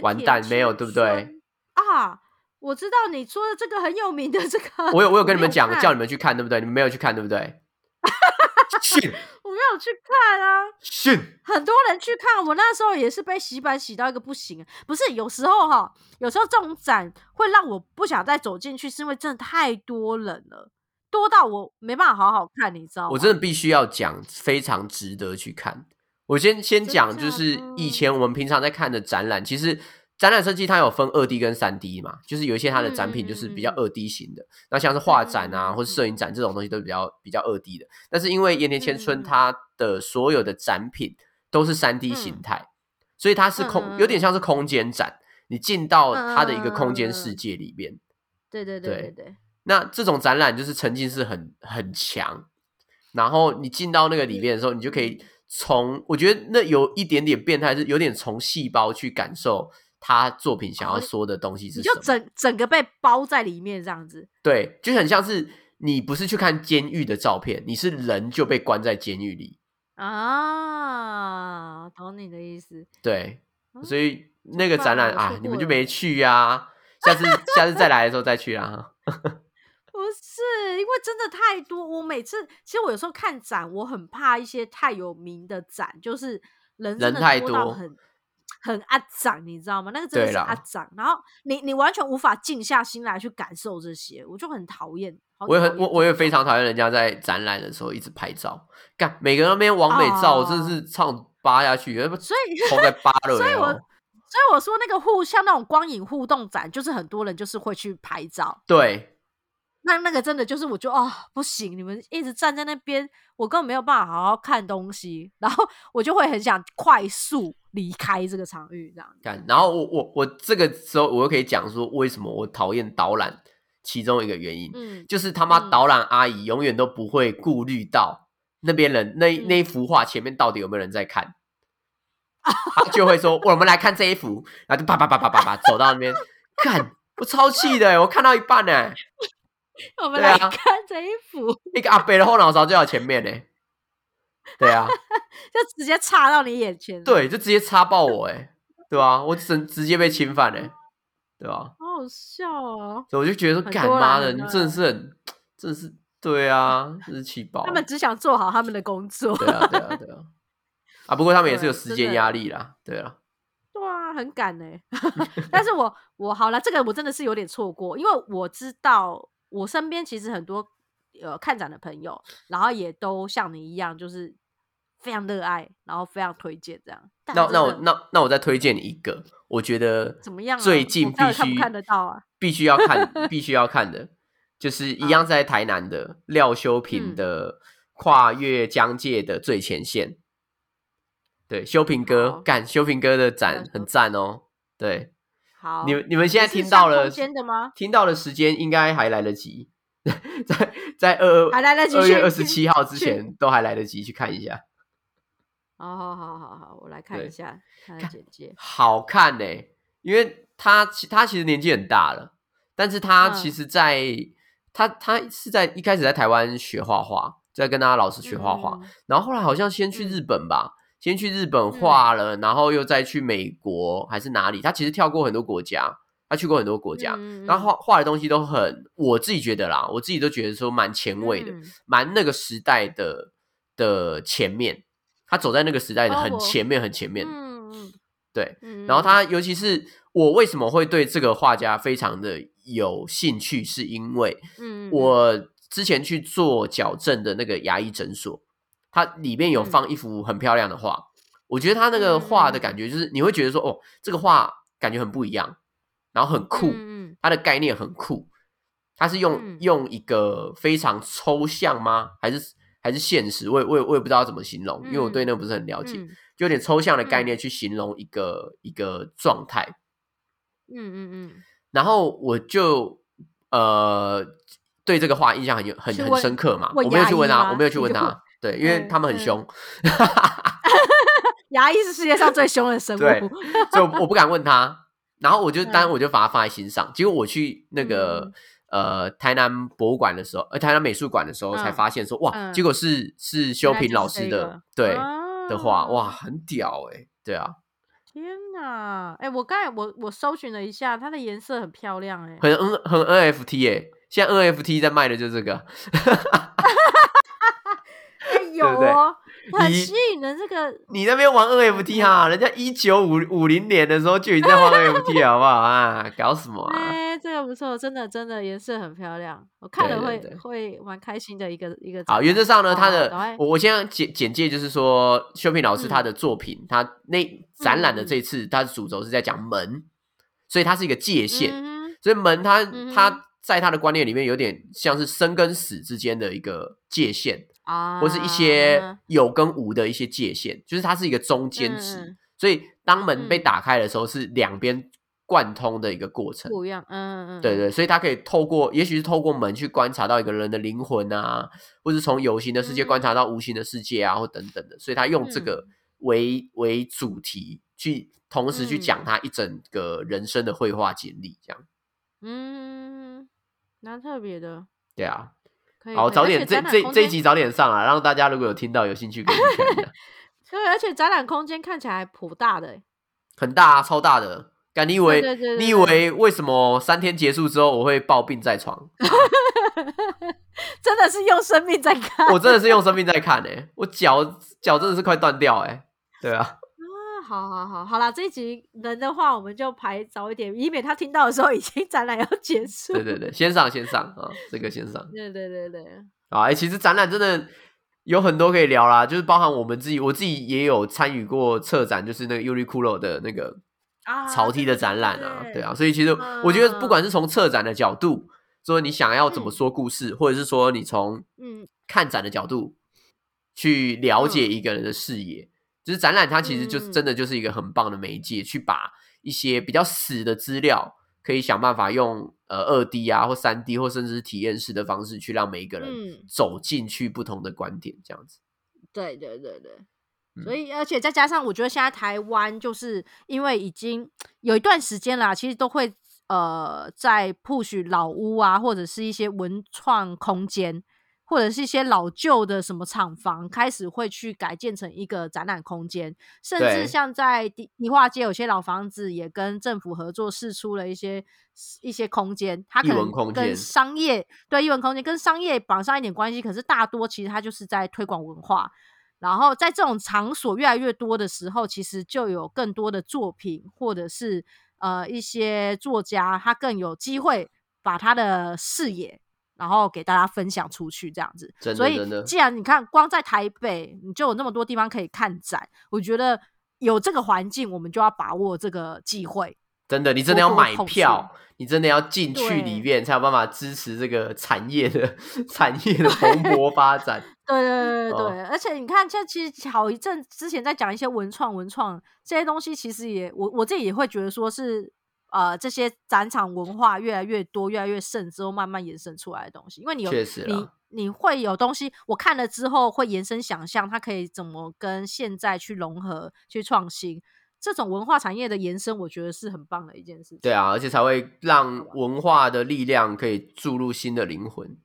完蛋，没有对不对？啊，我知道你说的这个很有名的这个，我有我有跟你们讲，叫你们去看，对不对？你们没有去看，对不对？信，我没有去看啊。信，很多人去看，我那时候也是被洗版洗到一个不行。不是，有时候哈，有时候这种展会让我不想再走进去，是因为真的太多人了。多到我没办法好好看，你知道吗？我真的必须要讲，非常值得去看。我先先讲，就是以前我们平常在看的展览，其实展览设计它有分二 D 跟三 D 嘛，就是有一些它的展品就是比较二 D 型的，那像是画展啊或者摄影展这种东西都比较比较二 D 的。但是因为盐田千春它的所有的展品都是三 D 形态，所以它是空，有点像是空间展，你进到它的一个空间世界里面。对对对对对。那这种展览就是沉浸式很很强，然后你进到那个里面的时候，你就可以从我觉得那有一点点变态，是有点从细胞去感受他作品想要说的东西是什么，就整整个被包在里面这样子。对，就很像是你不是去看监狱的照片，你是人就被关在监狱里啊。懂你的意思。对，所以那个展览啊，你们就没去呀？下次下次再来的时候再去啊。不是，因为真的太多。我每次其实我有时候看展，我很怕一些太有名的展，就是人人太多，很很阿长，你知道吗？那个真的是阿长。然后你你完全无法静下心来去感受这些，我就很讨厌。我也很我我也非常讨厌人家在展览的时候一直拍照，干每个人那边完美照，真的是唱扒下去，所以头在扒了。所以我所以我说那个互像那种光影互动展，就是很多人就是会去拍照。对。那那个真的就是，我就哦不行，你们一直站在那边，我根本没有办法好好看东西，然后我就会很想快速离开这个场域，这样。看，然后我我我这个时候我又可以讲说，为什么我讨厌导览，其中一个原因，嗯，就是他妈导览阿姨永远都不会顾虑到那边人那那一幅画前面到底有没有人在看，他就会说我们来看这一幅，然后就啪啪啪啪啪啪走到那边。看，我超气的，我看到一半呢。我们来看这一幅，一个阿北的后脑勺就在前面呢。对啊，就直接插到你眼前，对，就直接插爆我哎，对吧？我直直接被侵犯哎，对吧？好好笑啊！所以我就觉得说，干妈的，你真的是很，真的是对啊，真是气爆。他们只想做好他们的工作，对啊，对啊，对啊。啊，不过他们也是有时间压力啦，对啊。对啊，很赶呢。但是我我好了，这个我真的是有点错过，因为我知道。我身边其实很多呃看展的朋友，然后也都像你一样，就是非常热爱，然后非常推荐这样。那那我那那我再推荐你一个，我觉得怎么样？最近必须看得到啊，必须要看，必须要看的，就是一样在台南的廖修平的《跨越疆界的最前线》。对，修平哥干，修平哥的展很赞哦。对。好，你们你们现在听到了间的吗？听到的时间应该还来得及，在在二二还来得及，二月二十七号之前都还来得及去看一下。好好好好好，我来看一下他的简介。好看呢，因为他他其实年纪很大了，但是他其实在他他是在一开始在台湾学画画，在跟他老师学画画，然后后来好像先去日本吧。先去日本画了，然后又再去美国还是哪里？他其实跳过很多国家，他去过很多国家，然后画画的东西都很，我自己觉得啦，我自己都觉得说蛮前卫的，蛮那个时代的的前面，他走在那个时代的很前面，很前面。对。然后他尤其是我为什么会对这个画家非常的有兴趣，是因为我之前去做矫正的那个牙医诊所。它里面有放一幅很漂亮的画，我觉得它那个画的感觉就是你会觉得说，哦，这个画感觉很不一样，然后很酷，它的概念很酷，它是用用一个非常抽象吗？还是还是现实？我也我也我也不知道怎么形容，因为我对那个不是很了解，就有点抽象的概念去形容一个一个状态。嗯嗯嗯，然后我就呃对这个画印象很有很很深刻嘛，我没有去问他，我没有去问他。对，因为他们很凶，牙医是世界上最凶的生物，所以我不敢问他。然后我就当然我就把它放在心上。结果我去那个呃台南博物馆的时候，呃台南美术馆的时候，才发现说哇，结果是是修平老师的对的画，哇，很屌哎，对啊。天哪，哎，我刚才我我搜寻了一下，它的颜色很漂亮哎，很 N 很 NFT 哎，现在 NFT 在卖的就是这个。有哦，很吸引人。这个你那边玩 NFT 哈，人家一九五五零年的时候就已经在玩 NFT，好不好啊？搞什么啊？哎，这个不错，真的真的颜色很漂亮，我看了会会蛮开心的一个一个。好，原则上呢，他的我我先简简介就是说，修平老师他的作品，他那展览的这次他的主轴是在讲门，所以它是一个界限，所以门它它在他的观念里面有点像是生跟死之间的一个界限。啊，或是一些有跟无的一些界限，就是它是一个中间值，所以当门被打开的时候，是两边贯通的一个过程，不一样。嗯嗯，对对，所以它可以透过，也许是透过门去观察到一个人的灵魂啊，或是从有形的世界观察到无形的世界啊，或等等的，所以他用这个。为为主题去同时去讲他一整个人生的绘画经历，这样。嗯，蛮特别的。对啊，好，早点这这这一集早点上啊，让大家如果有听到有兴趣可以去看。对，而且展览空间看起来颇大的，很大，啊，超大的。敢，你以为你以为为什么三天结束之后我会抱病在床？真的是用生命在看，我真的是用生命在看哎，我脚脚真的是快断掉哎，对啊。啊，好好好，好啦，这一集人的话，我们就排早一点，以免他听到的时候已经展览要结束。对对对，先上先上啊，这个先上。对对对对。啊，哎，其实展览真的有很多可以聊啦，就是包含我们自己，我自己也有参与过策展，就是那个 Uniqlo 的那个潮 T 的展览啊，对啊，所以其实我觉得不管是从策展的角度。说你想要怎么说故事，或者是说你从嗯看展的角度去了解一个人的视野，就是展览它其实就是真的就是一个很棒的媒介，去把一些比较死的资料，可以想办法用呃二 D 啊或三 D 或甚至是体验式的方式，去让每一个人走进去不同的观点，这样子。对对对对，所以而且再加上，我觉得现在台湾就是因为已经有一段时间啦，其实都会。呃，在 push 老屋啊，或者是一些文创空间，或者是一些老旧的什么厂房，开始会去改建成一个展览空间，甚至像在迪迪化街有些老房子也跟政府合作试出了一些一些空间，它可能跟商业对艺文空间跟商业绑上一点关系，可是大多其实它就是在推广文化。然后在这种场所越来越多的时候，其实就有更多的作品或者是。呃，一些作家他更有机会把他的视野，然后给大家分享出去，这样子。所以，既然你看，光在台北，你就有那么多地方可以看展，我觉得有这个环境，我们就要把握这个机会。真的，你真的要买票，你真的要进去里面，才有办法支持这个产业的 产业的蓬勃发展。对对对对而且你看，现在其实好一阵之前在讲一些文创文创这些东西，其实也我我自己也会觉得说是呃这些展场文化越来越多、越来越盛之后，慢慢延伸出来的东西。因为你有你你会有东西，我看了之后会延伸想象，它可以怎么跟现在去融合、去创新。这种文化产业的延伸，我觉得是很棒的一件事。对啊，而且才会让文化的力量可以注入新的灵魂，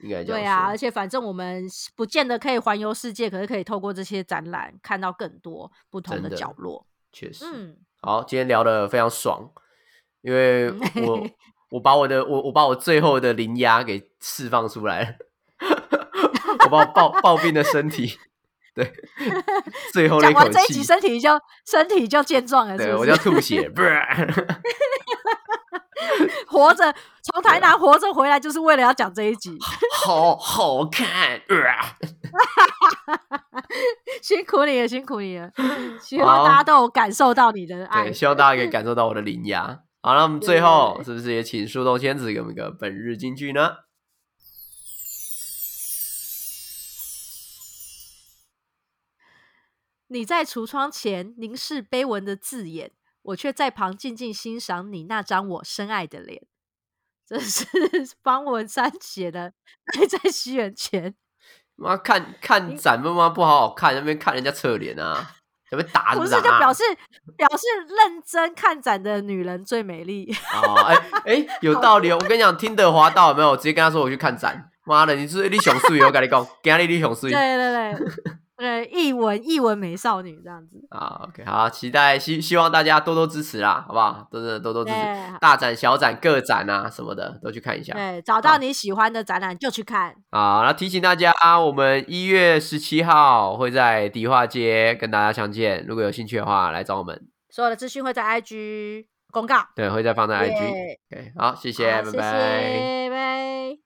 应该对啊。而且反正我们不见得可以环游世界，可是可以透过这些展览看到更多不同的角落。确实，嗯，好，今天聊的非常爽，因为我 我把我的我我把我最后的灵压给释放出来了，我把我抱抱病的身体。对，最后讲完这一集，身体就身体就健壮了。对，我就 吐血，不是？活着从台南活着回来，就是为了要讲这一集。好好看，辛苦你了，辛苦你了。希望大家都有感受到你的爱，希望大家可以感受到我的灵压。好那我们最后是不是也请树洞仙子给我们一个本日金句呢？你在橱窗前凝视碑文的字眼，我却在旁静静欣赏你那张我深爱的脸。这是 方文山写的，在西元前。妈看看展，妈妈不好好看，那边看人家侧脸啊，那边打不是就表示表示认真看展的女人最美丽。哦，哎 哎，有道理哦。我跟你讲，听得滑到有没有？直接跟他说我去看展。妈的，你是你熊水，我跟你讲，给他你熊水。对对对。对，译文译文美少女这样子啊，OK，好，期待希希望大家多多支持啦，好不好？多多多多支持，大展小展各展啊什么的都去看一下。对，找到你喜欢的展览就去看。好，那提醒大家，我们一月十七号会在迪化街跟大家相见，如果有兴趣的话，来找我们。所有的资讯会在 IG 公告，对，会再放在 IG。OK，好，谢谢，拜拜，拜。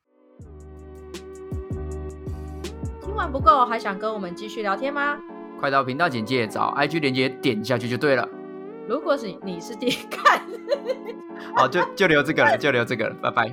不够，还想跟我们继续聊天吗？快到频道简介找 IG 连接点下去就对了。如果是你是第一看，好，就就留这个了，就留这个了，拜拜。